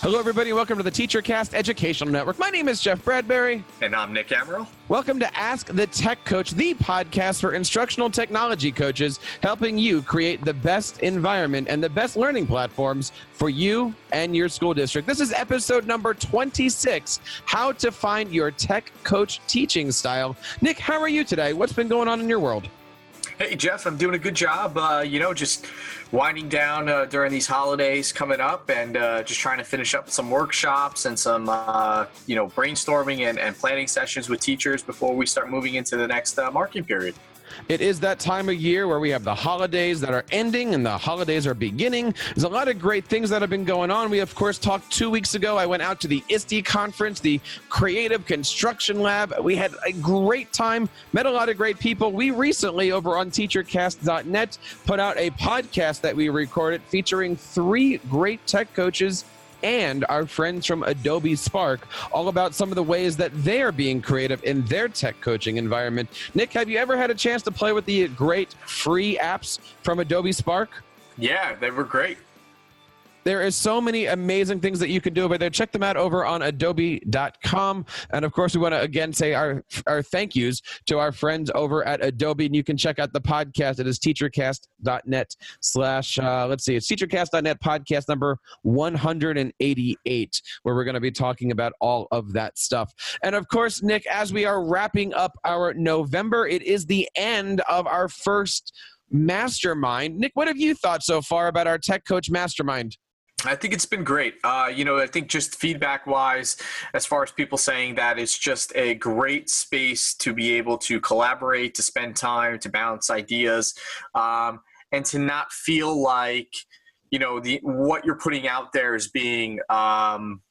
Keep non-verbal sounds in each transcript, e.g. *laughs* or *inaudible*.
Hello, everybody. Welcome to the TeacherCast Educational Network. My name is Jeff Bradbury. And I'm Nick Amaral. Welcome to Ask the Tech Coach, the podcast for instructional technology coaches, helping you create the best environment and the best learning platforms for you and your school district. This is episode number 26 How to Find Your Tech Coach Teaching Style. Nick, how are you today? What's been going on in your world? Hey, Jeff, I'm doing a good job. Uh, you know, just winding down uh, during these holidays coming up and uh, just trying to finish up some workshops and some, uh, you know, brainstorming and, and, planning sessions with teachers before we start moving into the next uh, marking period. It is that time of year where we have the holidays that are ending and the holidays are beginning. There's a lot of great things that have been going on. We, of course, talked two weeks ago. I went out to the ISTE conference, the Creative Construction Lab. We had a great time, met a lot of great people. We recently, over on teachercast.net, put out a podcast that we recorded featuring three great tech coaches and our friends from Adobe Spark all about some of the ways that they are being creative in their tech coaching environment. Nick, have you ever had a chance to play with the great free apps from Adobe Spark? Yeah, they were great. There is so many amazing things that you can do over there. Check them out over on adobe.com. And of course, we want to again say our, our thank yous to our friends over at Adobe. And you can check out the podcast. It is teachercast.net slash, uh, let's see, it's teachercast.net podcast number 188, where we're going to be talking about all of that stuff. And of course, Nick, as we are wrapping up our November, it is the end of our first mastermind. Nick, what have you thought so far about our Tech Coach Mastermind? I think it's been great. Uh, you know, I think just feedback wise, as far as people saying that it's just a great space to be able to collaborate, to spend time, to bounce ideas, um, and to not feel like, you know, the what you're putting out there is being, um,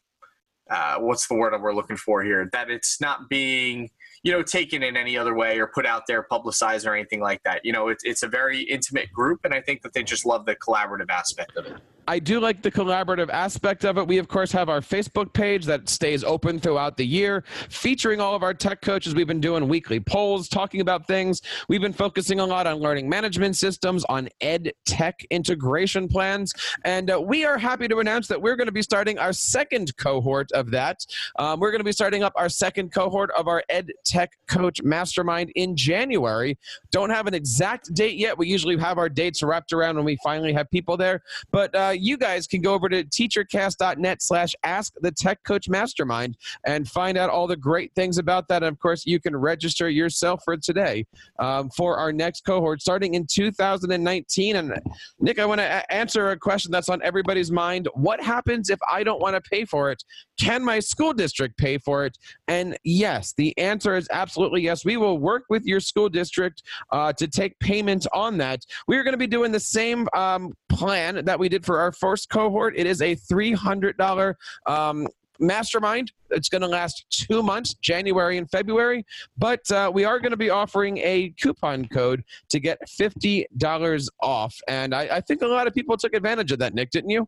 uh, what's the word we're looking for here? That it's not being you know taken in any other way or put out there publicized or anything like that you know it's, it's a very intimate group and i think that they just love the collaborative aspect of it I do like the collaborative aspect of it. We, of course, have our Facebook page that stays open throughout the year, featuring all of our tech coaches. We've been doing weekly polls, talking about things. We've been focusing a lot on learning management systems, on ed tech integration plans. And uh, we are happy to announce that we're going to be starting our second cohort of that. Um, we're going to be starting up our second cohort of our ed tech coach mastermind in January. Don't have an exact date yet. We usually have our dates wrapped around when we finally have people there. But uh, you guys can go over to teachercast.net slash ask the tech coach mastermind and find out all the great things about that. And of course, you can register yourself for today um, for our next cohort starting in 2019. And Nick, I want to a- answer a question that's on everybody's mind. What happens if I don't want to pay for it? Can my school district pay for it? And yes, the answer is absolutely yes. We will work with your school district uh, to take payment on that. We are going to be doing the same um, plan that we did for our first cohort. It is a $300 um, mastermind. It's going to last two months, January and February. But uh, we are going to be offering a coupon code to get $50 off. And I, I think a lot of people took advantage of that, Nick, didn't you?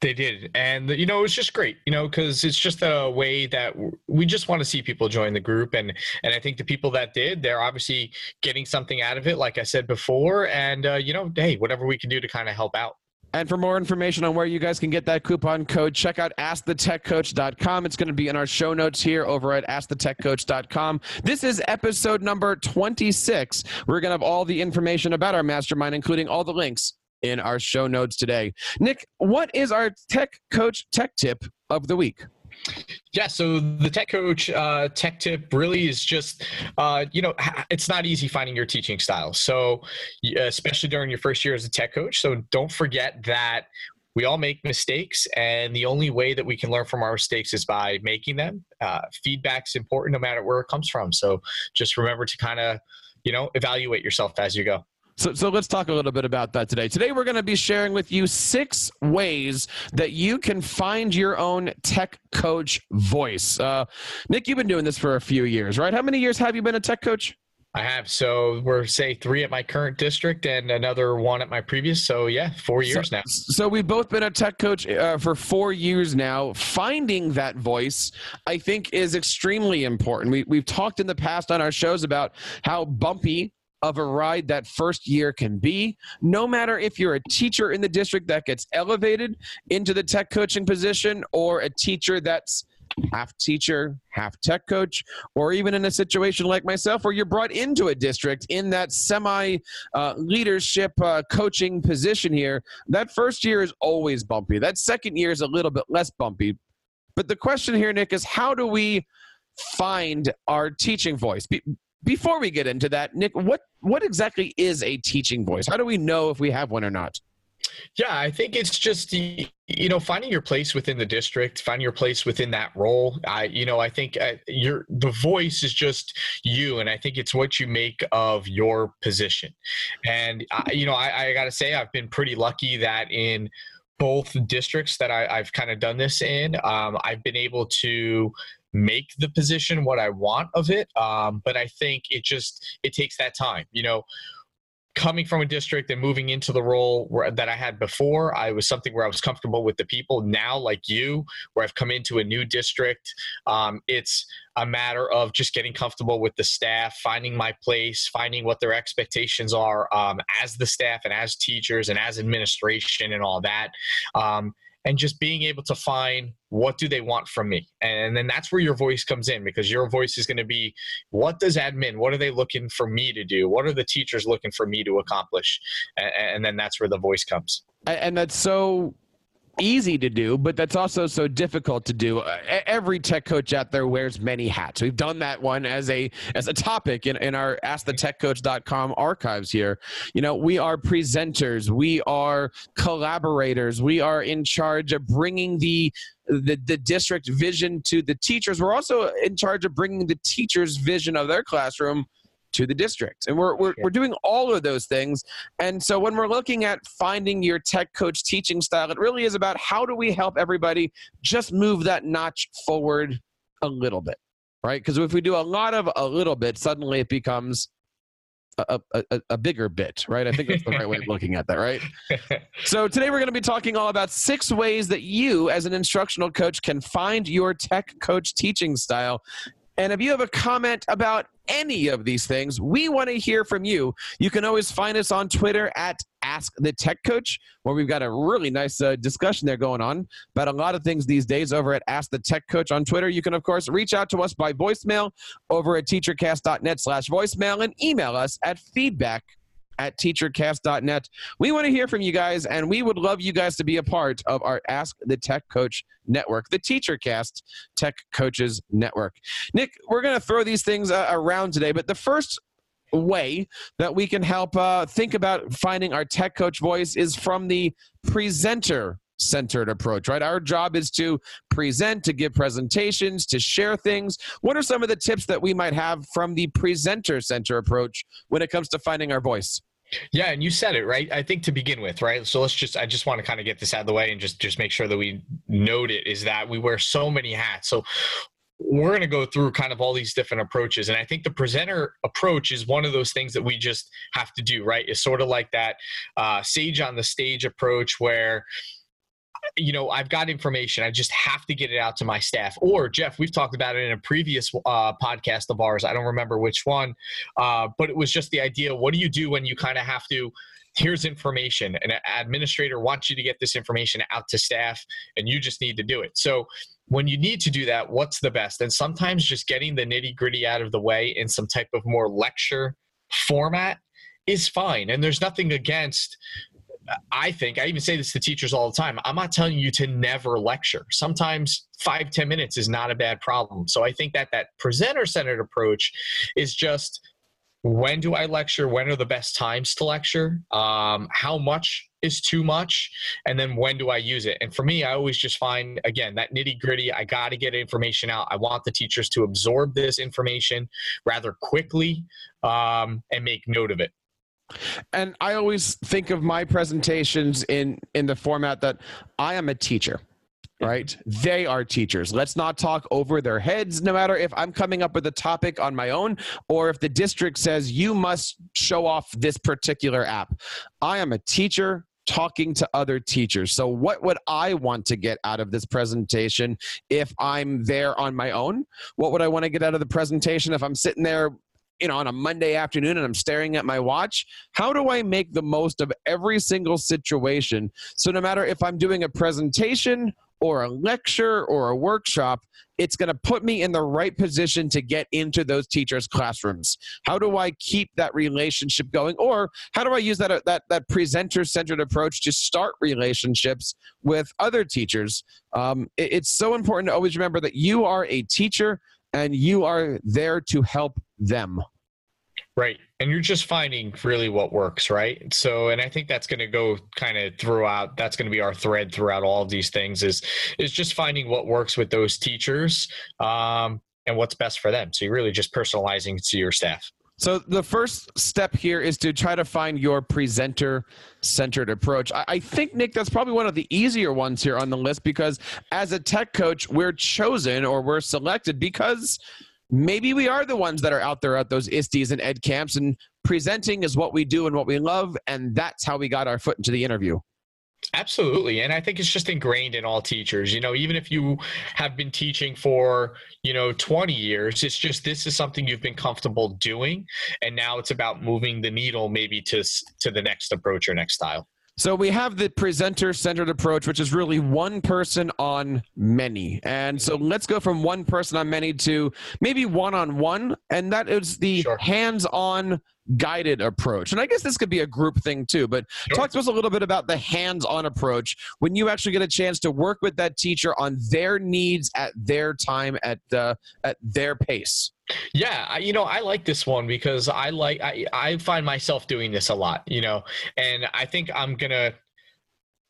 They did. And, you know, it was just great, you know, because it's just a way that we just want to see people join the group. And, and I think the people that did, they're obviously getting something out of it, like I said before. And, uh, you know, hey, whatever we can do to kind of help out. And for more information on where you guys can get that coupon code, check out askthetechcoach.com. It's going to be in our show notes here over at askthetechcoach.com. This is episode number 26. We're going to have all the information about our mastermind, including all the links in our show notes today. Nick, what is our tech coach tech tip of the week? Yeah, so the tech coach uh, tech tip really is just, uh, you know, it's not easy finding your teaching style. So, especially during your first year as a tech coach. So, don't forget that we all make mistakes, and the only way that we can learn from our mistakes is by making them. Uh, feedback's important no matter where it comes from. So, just remember to kind of, you know, evaluate yourself as you go. So, so let's talk a little bit about that today. Today, we're going to be sharing with you six ways that you can find your own tech coach voice. Uh, Nick, you've been doing this for a few years, right? How many years have you been a tech coach? I have. So we're say three at my current district and another one at my previous. So yeah, four years so, now. So we've both been a tech coach uh, for four years now. Finding that voice, I think, is extremely important. We, we've talked in the past on our shows about how bumpy of a ride that first year can be. No matter if you're a teacher in the district that gets elevated into the tech coaching position or a teacher that's half teacher, half tech coach, or even in a situation like myself where you're brought into a district in that semi uh, leadership uh, coaching position here, that first year is always bumpy. That second year is a little bit less bumpy. But the question here, Nick, is how do we find our teaching voice? Be- before we get into that, Nick, what what exactly is a teaching voice? How do we know if we have one or not? Yeah, I think it's just you know finding your place within the district, finding your place within that role. I you know I think uh, your the voice is just you, and I think it's what you make of your position. And I, you know I, I got to say I've been pretty lucky that in both districts that I, have kind of done this in, um, I've been able to make the position what I want of it. Um, but I think it just it takes that time. You know, coming from a district and moving into the role where, that I had before, I was something where I was comfortable with the people. Now, like you, where I've come into a new district, um, it's a matter of just getting comfortable with the staff, finding my place, finding what their expectations are um, as the staff and as teachers and as administration and all that. Um, and just being able to find what do they want from me. And then that's where your voice comes in because your voice is going to be what does admin what are they looking for me to do? What are the teachers looking for me to accomplish? And, then that's where the voice comes. And that's so easy to do, but that's also so difficult to do. Every tech coach out there wears many hats. We've done that one as a as a topic in, in our askthetechcoach.com archives here. You know, we are presenters, we are collaborators, we are in charge of bringing the the, the district vision to the teachers. We're also in charge of bringing the teachers' vision of their classroom to the district. And we're, we're, we're doing all of those things. And so when we're looking at finding your tech coach teaching style, it really is about how do we help everybody just move that notch forward a little bit, right? Because if we do a lot of a little bit, suddenly it becomes a, a, a, bigger bit, right? I think that's the right way of *laughs* looking at that, right? So today we're going to be talking all about six ways that you, as an instructional coach, can find your tech coach teaching style. And if you have a comment about any of these things, we want to hear from you. You can always find us on Twitter at Ask the Tech Coach, where we've got a really nice uh, discussion there going on about a lot of things these days over at Ask the Tech Coach on Twitter. You can, of course, reach out to us by voicemail over at teachercast.net slash voicemail and email us at feedback at teachercast.net. We want to hear from you guys, and we would love you guys to be a part of our Ask the Tech Coach network, the TeacherCast Tech Coaches Network. Nick, we're going to throw these things uh, around today, but the first way that we can help uh, think about finding our tech coach voice is from the presenter centered approach, right? Our job is to present, to give presentations, to share things. What are some of the tips that we might have from the presenter center approach when it comes to finding our voice? Yeah, and you said it right. I think to begin with, right. So let's just I just want to kind of get this out of the way and just just make sure that we note it is that we wear so many hats. So we're going to go through kind of all these different approaches and i think the presenter approach is one of those things that we just have to do right it's sort of like that uh, sage on the stage approach where you know, I've got information. I just have to get it out to my staff. Or Jeff, we've talked about it in a previous uh, podcast of ours. I don't remember which one, uh, but it was just the idea. What do you do when you kind of have to? Here's information. An administrator wants you to get this information out to staff, and you just need to do it. So when you need to do that, what's the best? And sometimes just getting the nitty gritty out of the way in some type of more lecture format is fine. And there's nothing against I think I even say this to teachers all the time. I'm not telling you to never lecture. Sometimes five ten minutes is not a bad problem. So I think that that presenter centered approach is just when do I lecture? When are the best times to lecture? Um, how much is too much? And then when do I use it? And for me, I always just find, again, that nitty gritty, I got to get information out. I want the teachers to absorb this information rather quickly um, and make note of it. And I always think of my presentations in in the format that I am a teacher right? They are teachers. Let's not talk over their heads, no matter if I'm coming up with a topic on my own or if the district says you must show off this particular app. I am a teacher talking to other teachers. So, what would I want to get out of this presentation if I'm there on my own? What would I want to get out of the presentation if I'm sitting there you know on a Monday afternoon and I'm staring at my watch. How do I make the most of every single situation? So no matter if I'm doing a presentation or a lecture or a workshop, it's going to put me in the right position to get into those teachers' classrooms. How do I keep that relationship going, or how do I use that that that presenter-centered approach to start relationships with other teachers? Um, it, it's so important to always remember that you are a teacher and you are there to help them. Right. And you're just finding really what works, right? So, and I think that's going to go kind of throughout. That's going to be our thread throughout all of these things is is just finding what works with those teachers um, and what's best for them. So you're really just personalizing to your staff. So the first step here is to try to find your presenter centered approach. I, think Nick, that's probably one of the easier ones here on the list because as a tech coach, we're chosen or we're selected because maybe we are the ones that are out there at those ISTEs and ed camps and presenting is what we do and what we love and that's how we got our foot into the interview absolutely and i think it's just ingrained in all teachers you know even if you have been teaching for you know 20 years it's just this is something you've been comfortable doing and now it's about moving the needle maybe to to the next approach or next style so we have the presenter centered approach, which is really one person on many. And so mm-hmm. let's go from one person on many to maybe one on one. And that is the sure. hands on guided approach. And I guess this could be a group thing too, but sure. talk to us a little bit about the hands on approach when you actually get a chance to work with that teacher on their needs at their time, at, the, at their pace. Yeah, I, you know, I like this one because I like I, I find myself doing this a lot, you know, and I think I'm gonna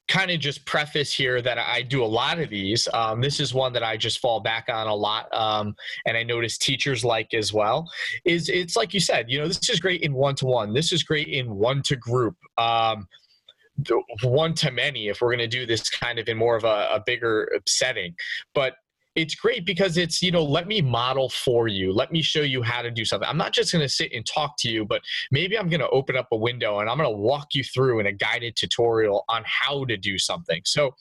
kind of just preface here that I do a lot of these. Um, this is one that I just fall back on a lot, um, and I notice teachers like as well. Is it's like you said, you know, this is great in one to one. This is great in one to group. Um, one to many if we're going to do this kind of in more of a, a bigger setting but it's great because it's you know let me model for you. Let me show you how to do something. I'm not just going to sit and talk to you but maybe i'm going to open up a window and i'm going to walk you through in a guided tutorial on how to do something. So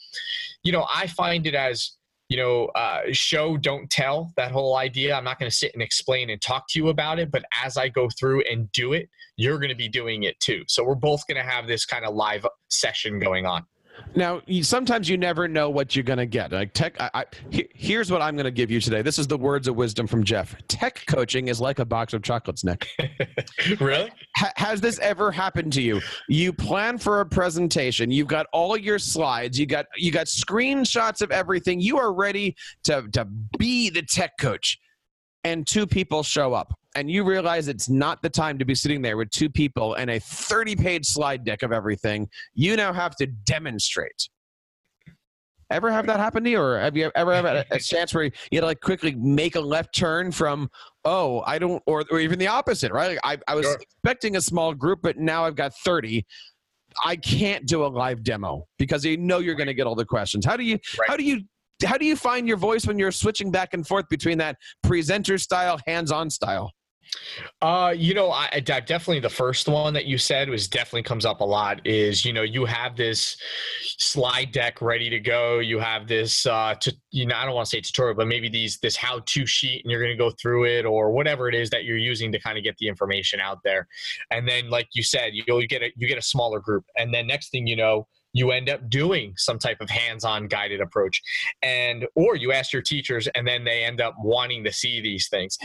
you know i find it as you know uh, show don't tell that whole idea. I'm not going to sit and explain and talk to you about it but as i go through and do it you're going to be doing it too. So we're both going to have this kind of live session going on now, sometimes you never know what you're going to get. Like tech, I, I, here's what I'm going to give you today. This is the words of wisdom from Jeff. Tech coaching is like a box of chocolates, Nick. *laughs* really? Ha, has this ever happened to you? You plan for a presentation. You've got all your slides. You got you got screenshots of everything. You are ready to to be the tech coach, and two people show up and you realize it's not the time to be sitting there with two people and a 30 page slide deck of everything, you now have to demonstrate. Ever have that happen to you, or have you ever had a, a chance where you had to like quickly make a left turn from, oh, I don't, or, or even the opposite, right? Like I, I was sure. expecting a small group, but now I've got 30. I can't do a live demo because you know you're going to get all the questions. How do you, right. how do you how do you find your voice when you're switching back and forth between that presenter style hands-on style uh, you know, I, I, definitely the first one that you said was definitely comes up a lot. Is you know you have this slide deck ready to go. You have this, uh, to, you know, I don't want to say tutorial, but maybe these this how to sheet, and you're going to go through it or whatever it is that you're using to kind of get the information out there. And then, like you said, you'll get a you get a smaller group, and then next thing you know, you end up doing some type of hands-on guided approach and or you ask your teachers and then they end up wanting to see these things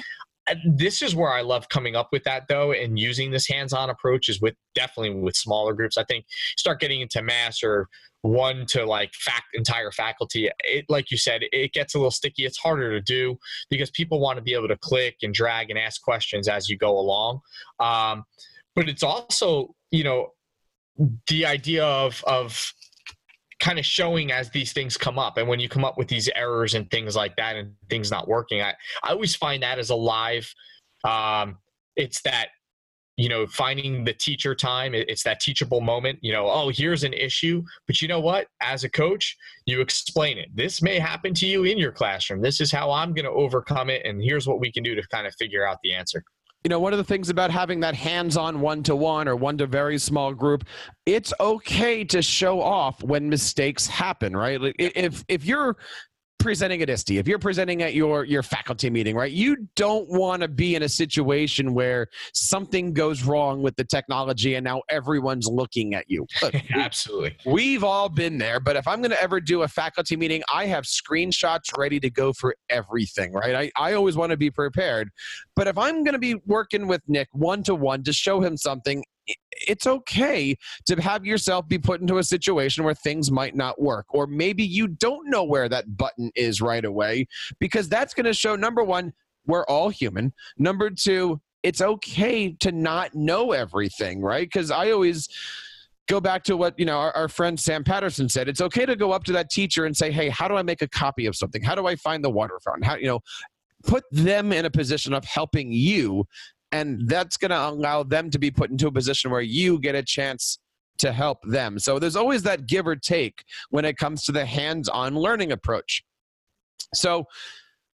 this is where I love coming up with that though, and using this hands-on approach is with definitely with smaller groups. I think start getting into mass or one to like fact entire faculty. It like you said, it gets a little sticky. It's harder to do because people want to be able to click and drag and ask questions as you go along. Um, but it's also you know the idea of of kind of showing as these things come up and when you come up with these errors and things like that and things not working i, I always find that as a live um, it's that you know finding the teacher time it's that teachable moment you know oh here's an issue but you know what? As a coach you explain it. This may happen to you in your classroom. This is how i'm going to overcome it and here's what we can do to kind of figure out the answer you know, one of the things about having that hands-on one-to-one or one to very small group, it's okay to show off when mistakes happen, right? If if you're presenting at ISTE, if you're presenting at your your faculty meeting, right, you don't want to be in a situation where something goes wrong with the technology and now everyone's looking at you. Look, *laughs* Absolutely. We've all been there, but if I'm going to ever do a faculty meeting, I have screenshots ready to go for everything, right? I, I always want to be prepared. But if I'm going to be working with Nick one to one to show him something, it's okay to have yourself be put into a situation where things might not work or maybe you don't know where that button is right away because that's going to show number 1 we're all human. Number 2 it's okay to not know everything right? Cuz I always go back to what you know our, our, friend sam patterson said it's okay to go up to that teacher and say hey how do i make a copy of something? How do i find the water fountain how you know put them in a position of helping you and that's going to allow them to be put into a position where you get a chance to help them. So there's always that give or take when it comes to the hands on learning approach. So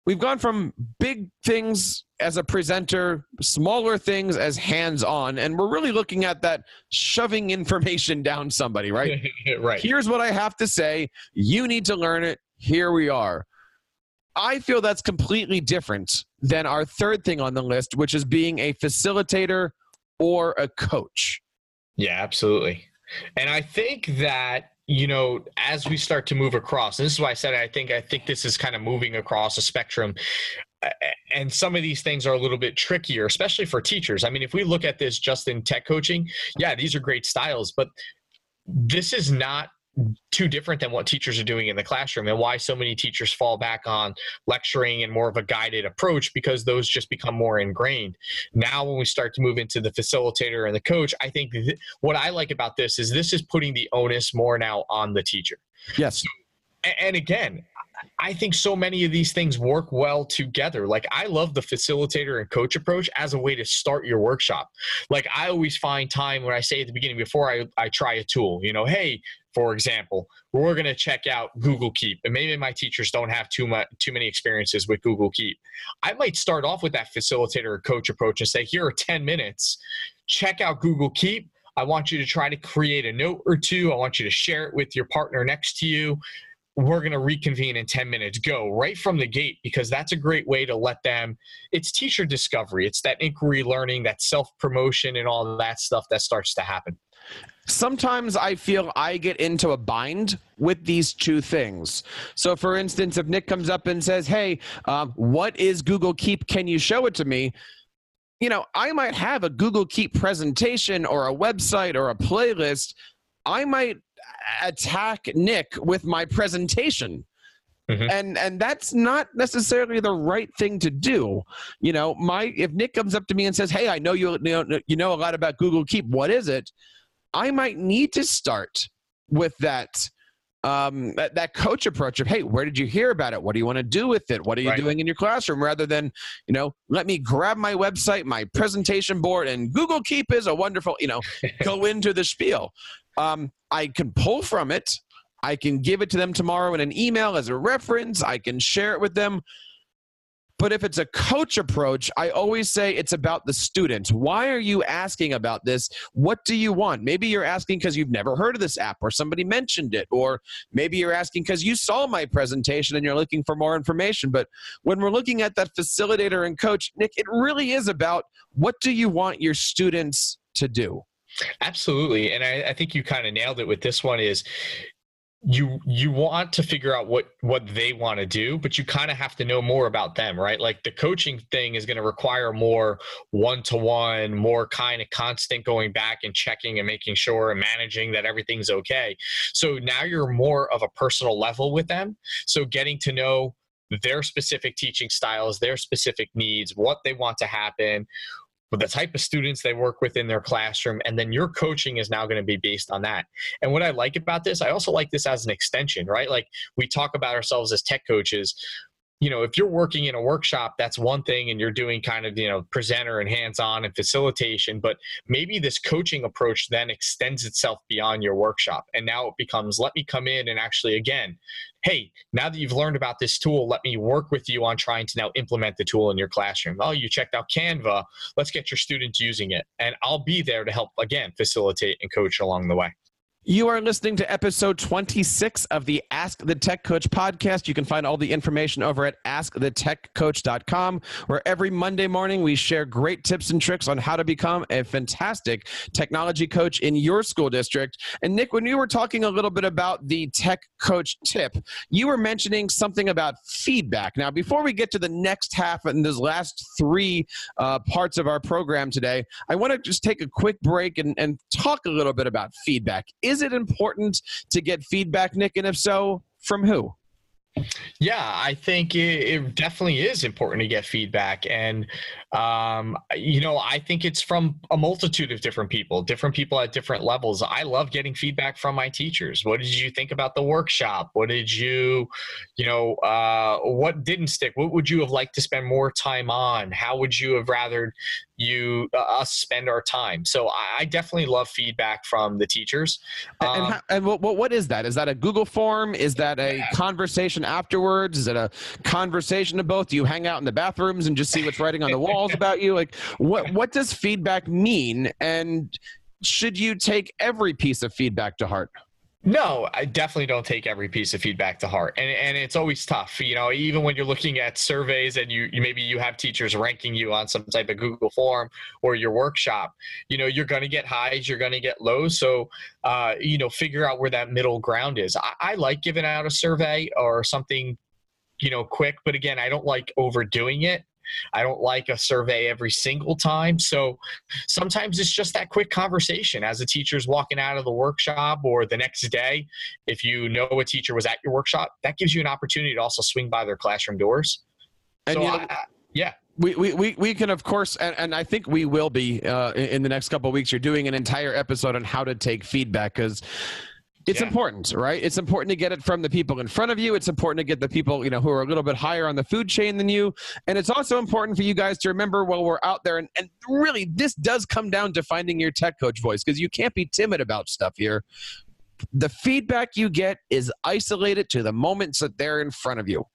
we've gone from big things as a presenter, smaller things as hands on, and we're really looking at that shoving *laughs* information down somebody, right? *laughs* right. Here's what I have to say. You need to learn it. Here we are. I feel that's completely different than our third thing on the list, which is being a facilitator or a coach. Yeah, absolutely. And I think that you know as we start to move across and this is why i said i think i think this is kind of moving across a spectrum uh, and some of these things are a little bit trickier especially for teachers i mean if we look at this just in tech coaching yeah these are great styles but this is not too different than what teachers are doing in the classroom and why so many teachers fall back on lecturing and more of a guided approach because those just become more ingrained now when we start to move into the facilitator and the coach i think th- what i like about this is this is putting the onus more now on the teacher yes so, and again I think so many of these things work well together. Like I love the facilitator and coach approach as a way to start your workshop. Like I always find time when I say at the beginning before I, I try a tool, you know, hey, for example, we're going to check out Google Keep, and maybe my teachers don't have too much too many experiences with Google Keep. I might start off with that facilitator or coach approach and say, here are 10 minutes. Check out Google Keep. I want you to try to create a note or two. I want you to share it with your partner next to you we're going to reconvene in 10 minutes go right from the gate because that's a great way to let them it's teacher discovery it's that inquiry learning that self promotion and all that stuff that starts to happen sometimes i feel i get into a bind with these two things so for instance if nick comes up and says hey um, what is google keep can you show it to me you know i might have a google keep presentation or a website or a playlist i might attack Nick with my presentation. Mm-hmm. And and that's not necessarily the right thing to do. You know, my if Nick comes up to me and says, "Hey, I know you you know, you know a lot about Google Keep. What is it?" I might need to start with that um, that, that coach approach of, hey, where did you hear about it? What do you want to do with it? What are you right. doing in your classroom? Rather than, you know, let me grab my website, my presentation board, and Google Keep is a wonderful, you know, *laughs* go into the spiel. Um, I can pull from it. I can give it to them tomorrow in an email as a reference. I can share it with them. But if it's a coach approach, I always say it's about the student. Why are you asking about this? What do you want? Maybe you're asking because you've never heard of this app or somebody mentioned it, or maybe you're asking because you saw my presentation and you're looking for more information. But when we're looking at that facilitator and coach, Nick, it really is about what do you want your students to do? Absolutely. And I, I think you kind of nailed it with this one is you you want to figure out what what they want to do but you kind of have to know more about them right? Like the coaching thing is going to require more one-to-one more kind of constant going back and checking and making sure and managing that everything's okay. So now you're more of a personal level with them. So getting to know their specific teaching styles their specific needs what they want to happen the type of students they work with in their classroom and then your coaching is now going to be based on that. And what i like about this i also like this as an extension right? Like we talk about ourselves as tech coaches you know if you're working in a workshop that's one thing and you're doing kind of you know presenter and hands-on and facilitation but maybe this coaching approach then extends itself beyond your workshop and now it becomes let me come in and actually again hey now that you've learned about this tool let me work with you on trying to now implement the tool in your classroom. Oh you checked out canva. Let's get your students using it. And i'll be there to help again facilitate and coach along the way You are listening to episode 26 of the Ask the Tech Coach podcast. You can find all the information over at askthetechcoach.com, where every Monday morning we share great tips and tricks on how to become a fantastic technology coach in your school district. And Nick, when you were talking a little bit about the tech coach tip, you were mentioning something about feedback. Now, before we get to the next half and those last three uh, parts of our program today, I want to just take a quick break and, and talk a little bit about feedback. Is is it important to get feedback, Nick? And if so, from who? Yeah, I think it, it, definitely is important to get feedback. And, um, you know, I think it's from a multitude of different people, different people at different levels. I love getting feedback from my teachers. What did you think about the workshop? What did you, you know, uh, what didn't stick? What would you have liked to spend more time on? How would you have rather you uh, us spend our time. So I, I, definitely love feedback from the teachers. Um, and, how, and what, what is that? Is that a Google form? Is that a yeah. conversation afterwards? Is it a conversation of both? Do you hang out in the bathrooms and just see what's writing on the walls *laughs* about you? Like what what does feedback mean? And should you take every piece of feedback to heart? No, I definitely don't take every piece of feedback to heart, and and it's always tough. You know, even when you're looking at surveys and you, you maybe you have teachers ranking you on some type of Google form or your workshop. You know, you're going to get highs, you're going to get lows. So, uh, you know, figure out where that middle ground is. I, I like giving out a survey or something, you know, quick, but again, I don't like overdoing it. I don't like a survey every single time. So sometimes it's just that quick conversation as a teacher's walking out of the workshop or the next day. If you know a teacher was at your workshop, that gives you an opportunity to also swing by their classroom doors. And so you know, I, yeah. We, we, we, we can of course and, and I think we will be uh, in the next couple weeks. You're doing an entire episode on how to take feedback because it's yeah. important, right? It's important to get it from the people in front of you. It's important to get the people, you know, who are a little bit higher on the food chain than you. And it's also important for you guys to remember while we're out there and, and really this does come down to finding your tech coach voice because you can't be timid about stuff here. The feedback you get is isolated to the moments that they're in front of you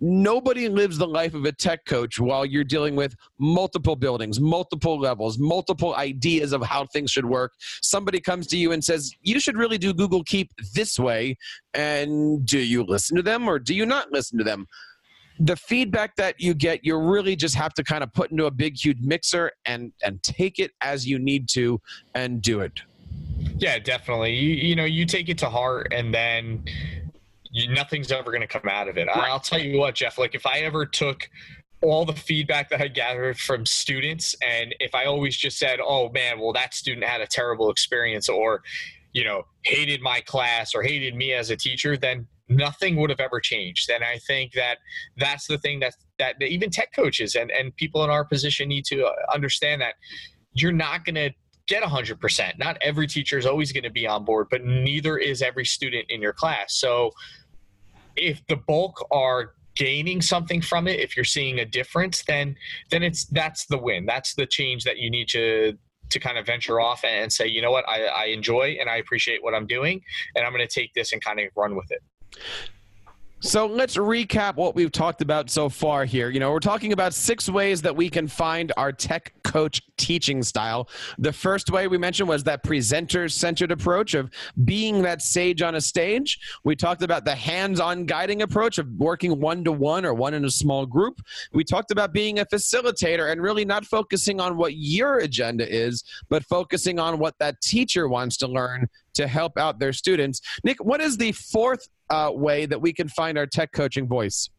nobody lives the life of a tech coach while you're dealing with multiple buildings, multiple levels, multiple ideas of how things should work. Somebody comes to you and says, You should really do Google Keep this way. And do you listen to them or do you not listen to them? The feedback that you get, you really just have to kind of put into a big, huge mixer and, and take it as you need to and do it. Yeah, definitely. You, you know, you take it to heart and then you, nothing's ever going to come out of it. Right. I'll tell you what, Jeff. Like if I ever took all the feedback that I gathered from students, and if I always just said, "Oh man, well that student had a terrible experience," or you know, hated my class or hated me as a teacher, then nothing would have ever changed. And I think that that's the thing that that even tech coaches and and people in our position need to uh, understand that you're not going to get 100%. Not every teacher is always going to be on board, but neither is every student in your class. So if the bulk are gaining something from it if you're seeing a difference then then it's that's the win. That's the change that you need to to kind of venture off and say you know what? I, I enjoy and i appreciate what i'm doing and i'm going to take this and kind of run with it so let's recap what we've talked about so far here. You know, we're talking about six ways that we can find our tech coach teaching style. The first way we mentioned was that presenter centered approach of being that sage on a stage. We talked about the hands on guiding approach of working one to one or one in a small group. We talked about being a facilitator and really not focusing on what your agenda is, but focusing on what that teacher wants to learn to help out their students. Nick, what is the fourth uh, way that we can find our tech coaching voice?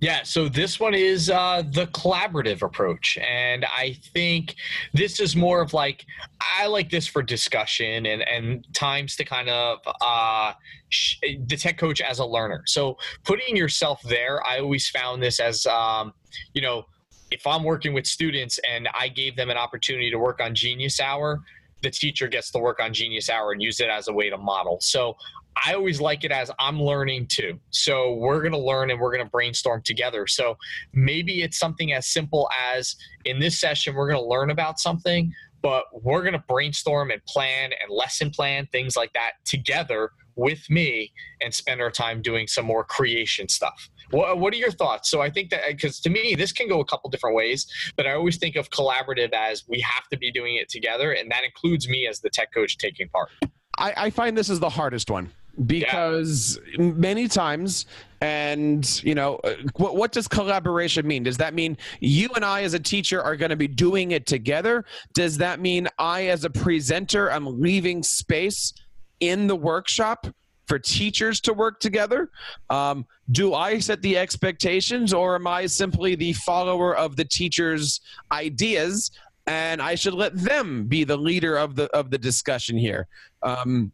Yeah, so this one is uh, the collaborative approach. And I think this is more of like, I like this for discussion and, and times to kind of uh, sh- the tech coach as a learner. So putting yourself there, I always found this as, um, you know, if I'm working with students and I gave them an opportunity to work on Genius Hour, the teacher gets to work on Genius Hour and use it as a way to model. So I always like it as I'm learning too. So we're going to learn and we're going to brainstorm together. So maybe it's something as simple as in this session, we're going to learn about something, but we're going to brainstorm and plan and lesson plan, things like that together with me and spend our time doing some more creation stuff. What, what are your thoughts? So I think that because to me this can go a couple different ways, but I always think of collaborative as we have to be doing it together, and that includes me as the tech coach taking part. I, I find this is the hardest one because yeah. many times and you know uh, what, what does collaboration mean? Does that mean you and i as a teacher are going to be doing it together? Does that mean i as a presenter i'm leaving space in the workshop for teachers to work together? Um, do i set the expectations or am i simply the follower of the teacher's ideas and i should let them be the leader of the of the discussion here? Um,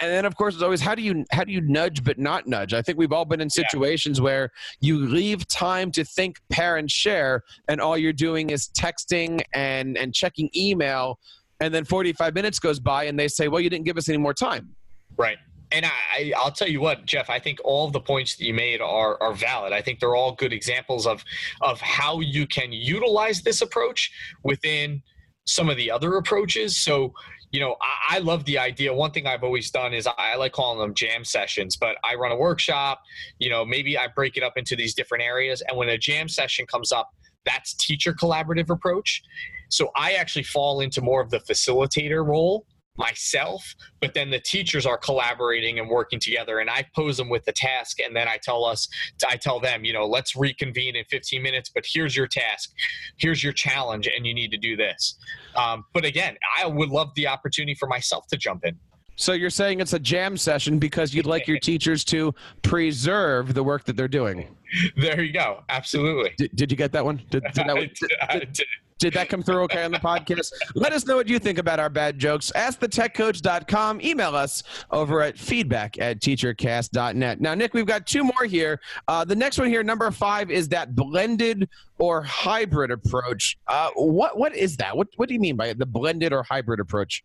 and then of course it's always how do you how do you nudge but not nudge i think we've all been in situations yeah. where you leave time to think parents share and all you're doing is texting and and checking email and then 45 minutes goes by and they say well you didn't give us any more time right and I, I'll tell you what, Jeff. I think all of the points that you made are are valid. I think they're all good examples of of how you can utilize this approach within some of the other approaches. So you know, I, I, love the idea. One thing I've always done is I, I, like calling them jam sessions, but I run a workshop, you know, maybe I break it up into these different areas. And when a jam session comes up, that's teacher collaborative approach. So I actually fall into more of the facilitator role myself, but then the teachers are collaborating and working together. And I pose them with the task, and then I tell us, I tell them, you know, let's reconvene in 15 minutes. But here's your task, here's your challenge, and you need to do this. Um, but again, I would love the opportunity for myself to jump in. So you're saying it's a jam session because you'd like your *laughs* teachers to preserve the work that they're doing. There you go. Absolutely. Did, did you get that one? Did, did that, *laughs* did, did that come through okay on the podcast? Let us know what you think about our bad jokes. Ask the AskTheTechCoach.com. Email us over at feedback at teachercast.net. Now, Nick, we've got two more here. Uh, the next one here, number five, is that blended or hybrid approach. Uh, what What is that? What, what do you mean by the blended or hybrid approach?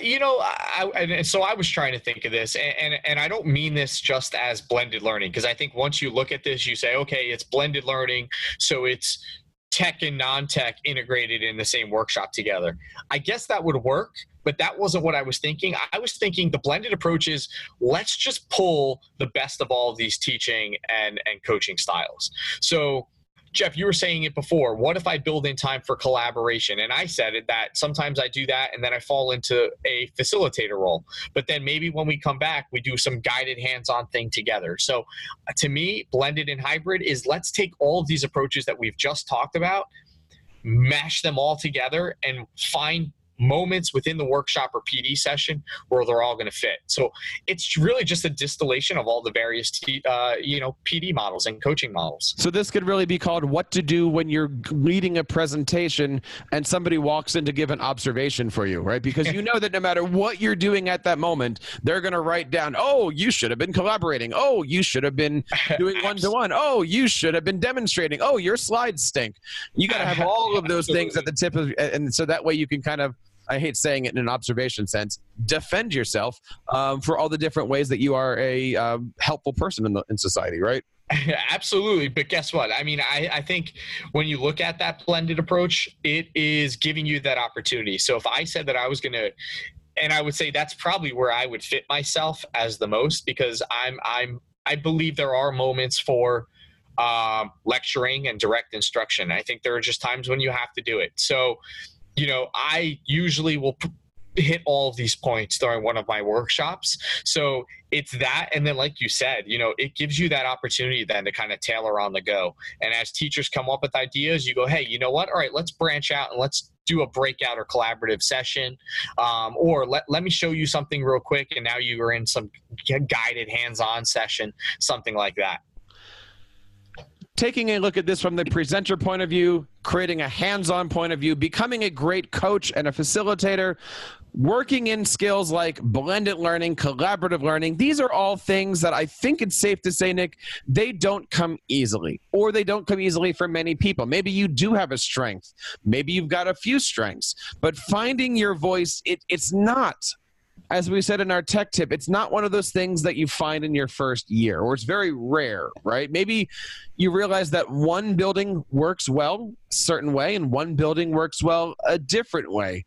You know, I, and so I was trying to think of this, and, and, and I don't mean this just as blended learning, because I think once you look at this, you say, okay, it's blended learning, so it's tech and non-tech integrated in the same workshop together. I guess that would work, but that wasn't what I was thinking. I was thinking the blended approach is let's just pull the best of all of these teaching and and coaching styles. So Jeff, you were saying it before. What if I build in time for collaboration? And I said it that sometimes I do that and then I fall into a facilitator role. But then maybe when we come back, we do some guided hands on thing together. So uh, to me, blended and hybrid is let's take all of these approaches that we've just talked about, mash them all together, and find moments within the workshop or PD session where they're all going to fit. So it's really just a distillation of all the various, t- uh, you know, PD models and coaching models. So this could really be called what to do when you're leading a presentation and somebody walks in to give an observation for you, right? Because you *laughs* know that no matter what you're doing at that moment, they're going to write down, oh, you should have been collaborating. Oh, you should have been doing one to one. Oh, you should have been demonstrating. Oh, your slides stink. You got to have *laughs* all of those things at the tip of, and so that way you can kind of I hate saying it in an observation sense, defend yourself um, for all the different ways that you are a um, helpful person in, the, in society, right? *laughs* Absolutely. But guess what? I mean, I, I think when you look at that blended approach, it is giving you that opportunity. So if I said that I was going to, and I would say that's probably where I would fit myself as the most because I'm, I'm, I believe there are moments for um, lecturing and direct instruction. I think there are just times when you have to do it. So, you know, I usually will hit all of these points during one of my workshops. So it's that. And then, like you said, you know, it gives you that opportunity then to kind of tailor on the go. And as teachers come up with ideas, you go, hey, you know what? All right, let's branch out and let's do a breakout or collaborative session. Um, or let, let me show you something real quick. And now you are in some guided hands on session, something like that taking a look at this from the presenter point of view, creating a hands on point of view, becoming a great coach and a facilitator, working in skills like blended learning, collaborative learning. These are all things that I think it's safe to say, Nick, they don't come easily, or they don't come easily for many people. Maybe you do have a strength, maybe you've got a few strengths, but finding your voice, it, it's not as we said in our tech tip, it's not one of those things that you find in your first year, or it's very rare, right? Maybe you realize that one building works well a certain way, and one building works well a different way.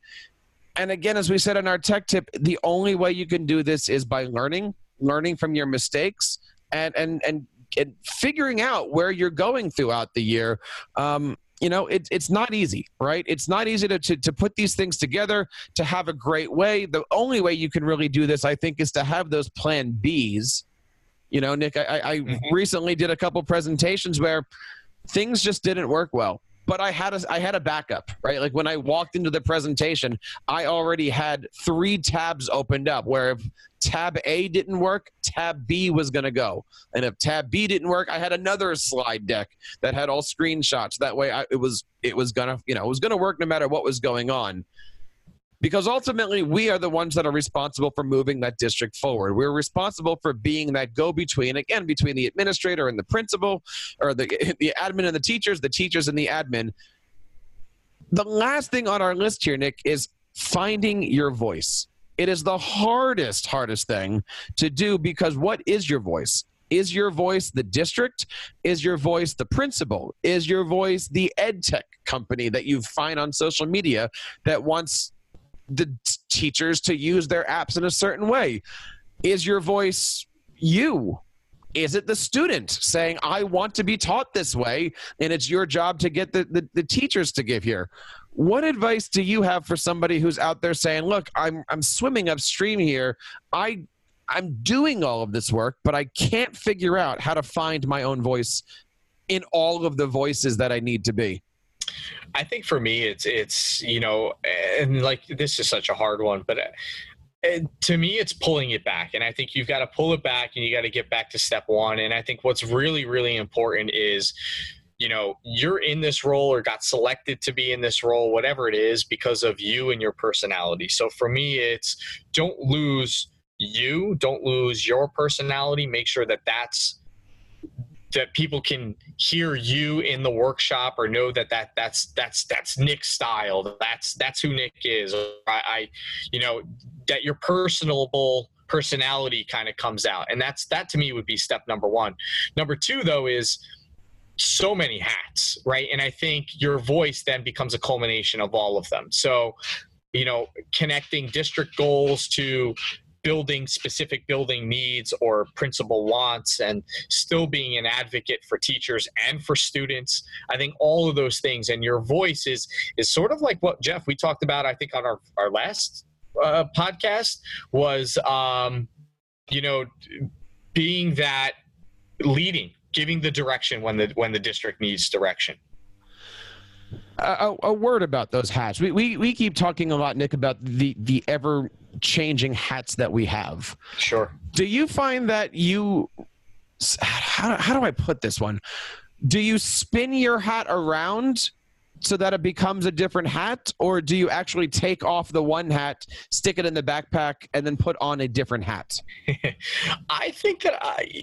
And again, as we said in our tech tip, the only way you can do this is by learning, learning from your mistakes, and and and, and figuring out where you're going throughout the year. Um, you know it, it's not easy right? It's not easy to, to, to put these things together to have a great way. The only way you can really do this i think is to have those plan b's. You know nick i, I mm-hmm. recently did a couple presentations where things just didn't work well but I had a I had a backup, right? Like when I walked into the presentation, I already had three tabs opened up where if tab A didn't work, tab B was going to go. And if tab B didn't work, I had another slide deck that had all screenshots. That way I, it was it was going to, you know, it was going to work no matter what was going on because ultimately we are the ones that are responsible for moving that district forward. We're responsible for being that go between, again, between the administrator and the principal, or the, *laughs* the admin and the teachers, the teachers and the admin. The last thing on our list here, Nick, is finding your voice. It is the hardest, hardest thing to do because what is your voice? Is your voice the district? Is your voice the principal? Is your voice the ed tech company that you find on social media that wants the teachers to use their apps in a certain way. Is your voice you? Is it the student saying, I want to be taught this way, and it's your job to get the, the, the teachers to give here? What advice do you have for somebody who's out there saying, Look, I'm, I'm swimming upstream here. I, I'm doing all of this work, but I can't figure out how to find my own voice in all of the voices that I need to be? I think for me, it's it's you know, and like this is such a hard one, but. Uh, to me, it's pulling it back. And I think you've got to pull it back and you got to get back to step one. And I think what's really, really important is you know you're in this role or got selected to be in this role whatever it is because of you and your personality so for me it's don't lose you don't lose your personality make sure that that's that people can hear you in the workshop or know that that that's that's that's Nick's style. That's that's who Nick is. I, I you know that your personable personality kind of comes out, and that's that to me would be step number one. Number two though is so many hats, right? And I think your voice then becomes a culmination of all of them. So you know connecting district goals to building specific building needs or principal wants and still being an advocate for teachers and for students i think all of those things and your voice is is sort of like what jeff we talked about i think on our our last uh, podcast was um you know being that leading giving the direction when the when the district needs direction a, a, word about those hats. We, we we keep talking a lot, Nick, about the the ever changing hats that we have. Sure. Do you find that you how, how do I put this one? Do you spin your hat around so that it becomes a different hat or do you actually take off the one hat stick it in the backpack and then put on a different hat *laughs* i think that i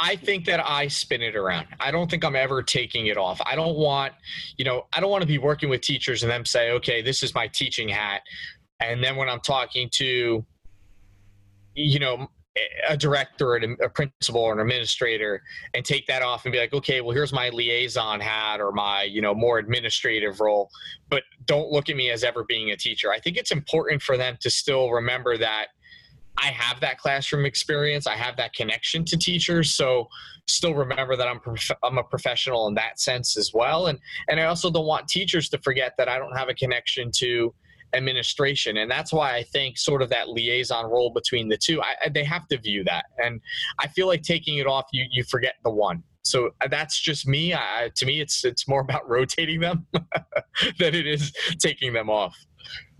I think that I spin it around. I don't think I'm ever taking it off. I don't want, you know, I don't want to be working with teachers and them say, okay, this is my teaching hat. And then when I'm talking to, you know, a director, a principal, or an administrator, and take that off and be like, okay, well, here's my liaison hat or my, you know, more administrative role, but don't look at me as ever being a teacher. I think it's important for them to still remember that I have that classroom experience. I have that connection to teachers. So still remember that I'm prof- I'm a professional in that sense as well. And and I also don't want teachers to forget that I don't have a connection to administration. And that's why i think sort of that liaison role between the two I, they have to view that. And i feel like taking it off you you forget the one. So uh, that's just me. I, to me it's it's more about *laughs* rotating them *laughs* than it is taking them off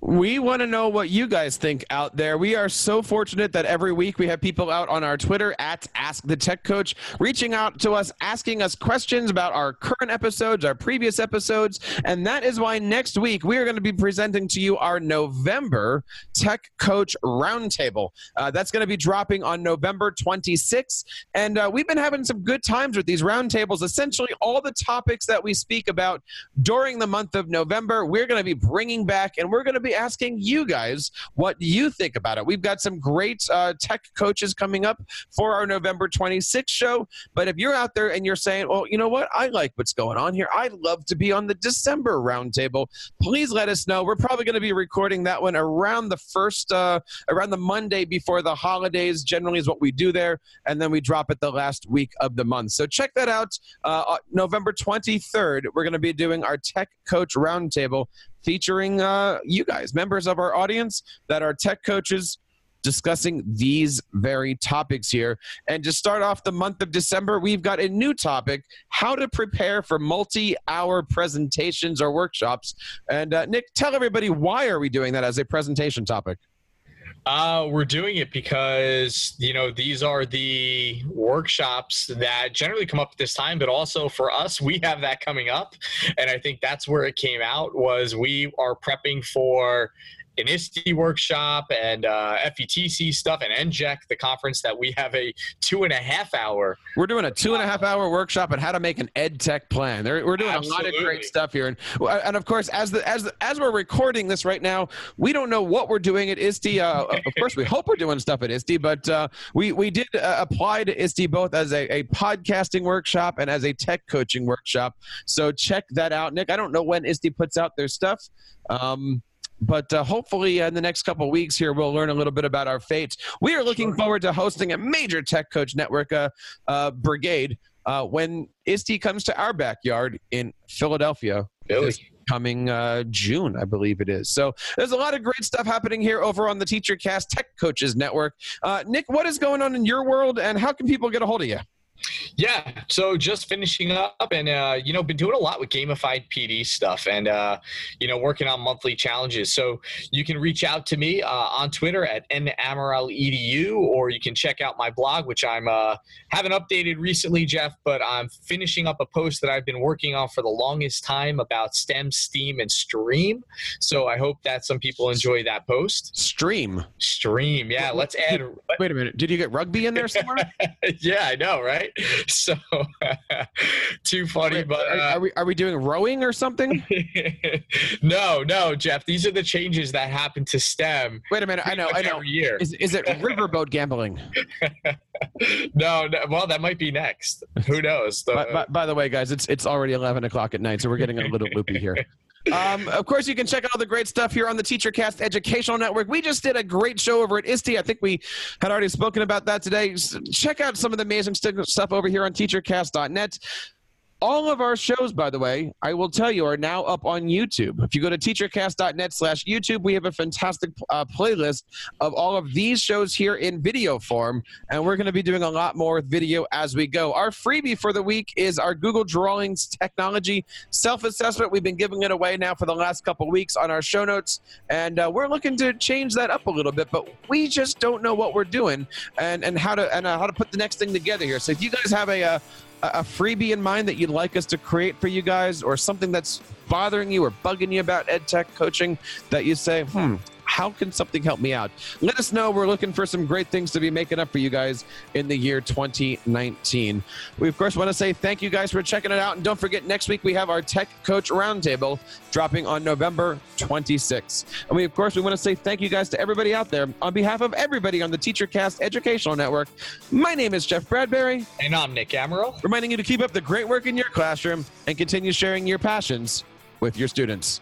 we want to know what you guys think out there. We are so fortunate that every week we have people out on our Twitter at Ask the Tech Coach reaching out to us, asking us questions about our current episodes, our previous episodes. And that is why next week we are going to be presenting to you our November Tech Coach Roundtable. Uh, that's going to be dropping on November 26th. And uh, we've been having some good times with these roundtables. Essentially, all the topics that we speak about during the month of November, we're going to be bringing back and we're going to be be asking you guys what you think about it. We've got some great uh, tech coaches coming up for our November 26th show. But if you're out there and you're saying, well, you know what? I like what's going on here. I'd love to be on the December roundtable. Please let us know. We're probably going to be recording that one around the first, uh, around the Monday before the holidays, generally is what we do there. And then we drop it the last week of the month. So check that out. Uh, uh November 23rd, we're going to be doing our Tech Coach Roundtable featuring uh, you guys, members of our audience that are tech coaches discussing these very topics here. And to start off the month of December, we've got a new topic how to prepare for multi hour presentations or workshops. And uh, Nick, tell everybody why are we doing that as a presentation topic? Uh, we're doing it because you know these are the workshops that generally come up at this time, but also for us, we have that coming up, and I think that's where it came out. Was we are prepping for an ISTE workshop and uh, FETC stuff and NJEC, the conference that we have a two and a half hour. We're doing a two and a half hour workshop on how to make an ed tech plan. we're doing Absolutely. a lot of great stuff here, and and of course, as the as as we're recording this right now, we don't know what we're doing at ISTE. Uh, of *laughs* course, we hope we're doing stuff at ISTE, but uh, we we did uh, apply to ISTE both as a, a podcasting workshop and as a tech coaching workshop. So check that out, Nick. I don't know when ISTE puts out their stuff. Um, but uh, hopefully in the next couple weeks here we'll learn a little bit about our fate we are looking forward to hosting a major tech coach network uh, uh, brigade uh, when ISTE comes to our backyard in Philadelphia. Philly. Coming uh, June, I believe it is. So there's a lot of great stuff happening here over on the TeacherCast Tech Coaches Network. Uh, Nick, what is going on in your world, and how can people get a hold of you? Yeah, so just finishing up and, uh, you know, been doing a lot with gamified PD stuff and, uh, you know, working on monthly challenges. So you can reach out to me uh, on Twitter at namaral.edu or you can check out my blog, which I'm uh, haven't updated recently, Jeff, but I'm finishing up a post that I've been working on for the longest time about STEM, STEAM, and Stream. So I hope that some people enjoy that post. Stream. Stream, yeah. Let's add. Wait a minute. Did you get rugby in there somewhere? *laughs* yeah, I know, right? *laughs* So *laughs* too funny. Wait, but uh, are, we are we doing rowing or something? *laughs* no, no, Jeff. These are the changes that happen to STEM. Wait a minute. I know. I know. Every year. Is, is it riverboat gambling? no, no, well, that might be next. Who knows? The, by, by, by, the way, guys, it's it's already eleven o'clock at night, so we're getting a little loopy here. Um, of course, you can check out all the great stuff here on the TeacherCast Educational Network. We just did a great show over at ISTE. I think we had already spoken about that today. Check out some of the amazing stuff over here on TeacherCast.net. All of our shows, by the way, I will tell you, are now up on YouTube. If you go to teachercast.net slash YouTube, we have a fantastic uh, playlist of all of these shows here in video form, and we're going to be doing a lot more with video as we go. Our freebie for the week is our Google Drawings technology self-assessment. We've been giving it away now for the last couple weeks on our show notes, and uh, we're looking to change that up a little bit, but we just don't know what we're doing and, and how to and uh, how to put the next thing together here. So if you guys have a, a uh, a freebie in mind that you'd like us to create for you guys or something that's bothering you or bugging you about ed tech coaching that you say hmm how can something help me out? Let us know. We're looking for some great things to be making up for you guys in the year 2019. We, of course, want to say thank you guys for checking it out. And don't forget, next week we have our Tech Coach Roundtable dropping on November 26th. And we, of course, we want to say thank you guys to everybody out there. On behalf of everybody on the TeacherCast Educational Network, my name is Jeff Bradbury. And I'm Nick Amaral. Reminding you to keep up the great work in your classroom and continue sharing your passions with your students.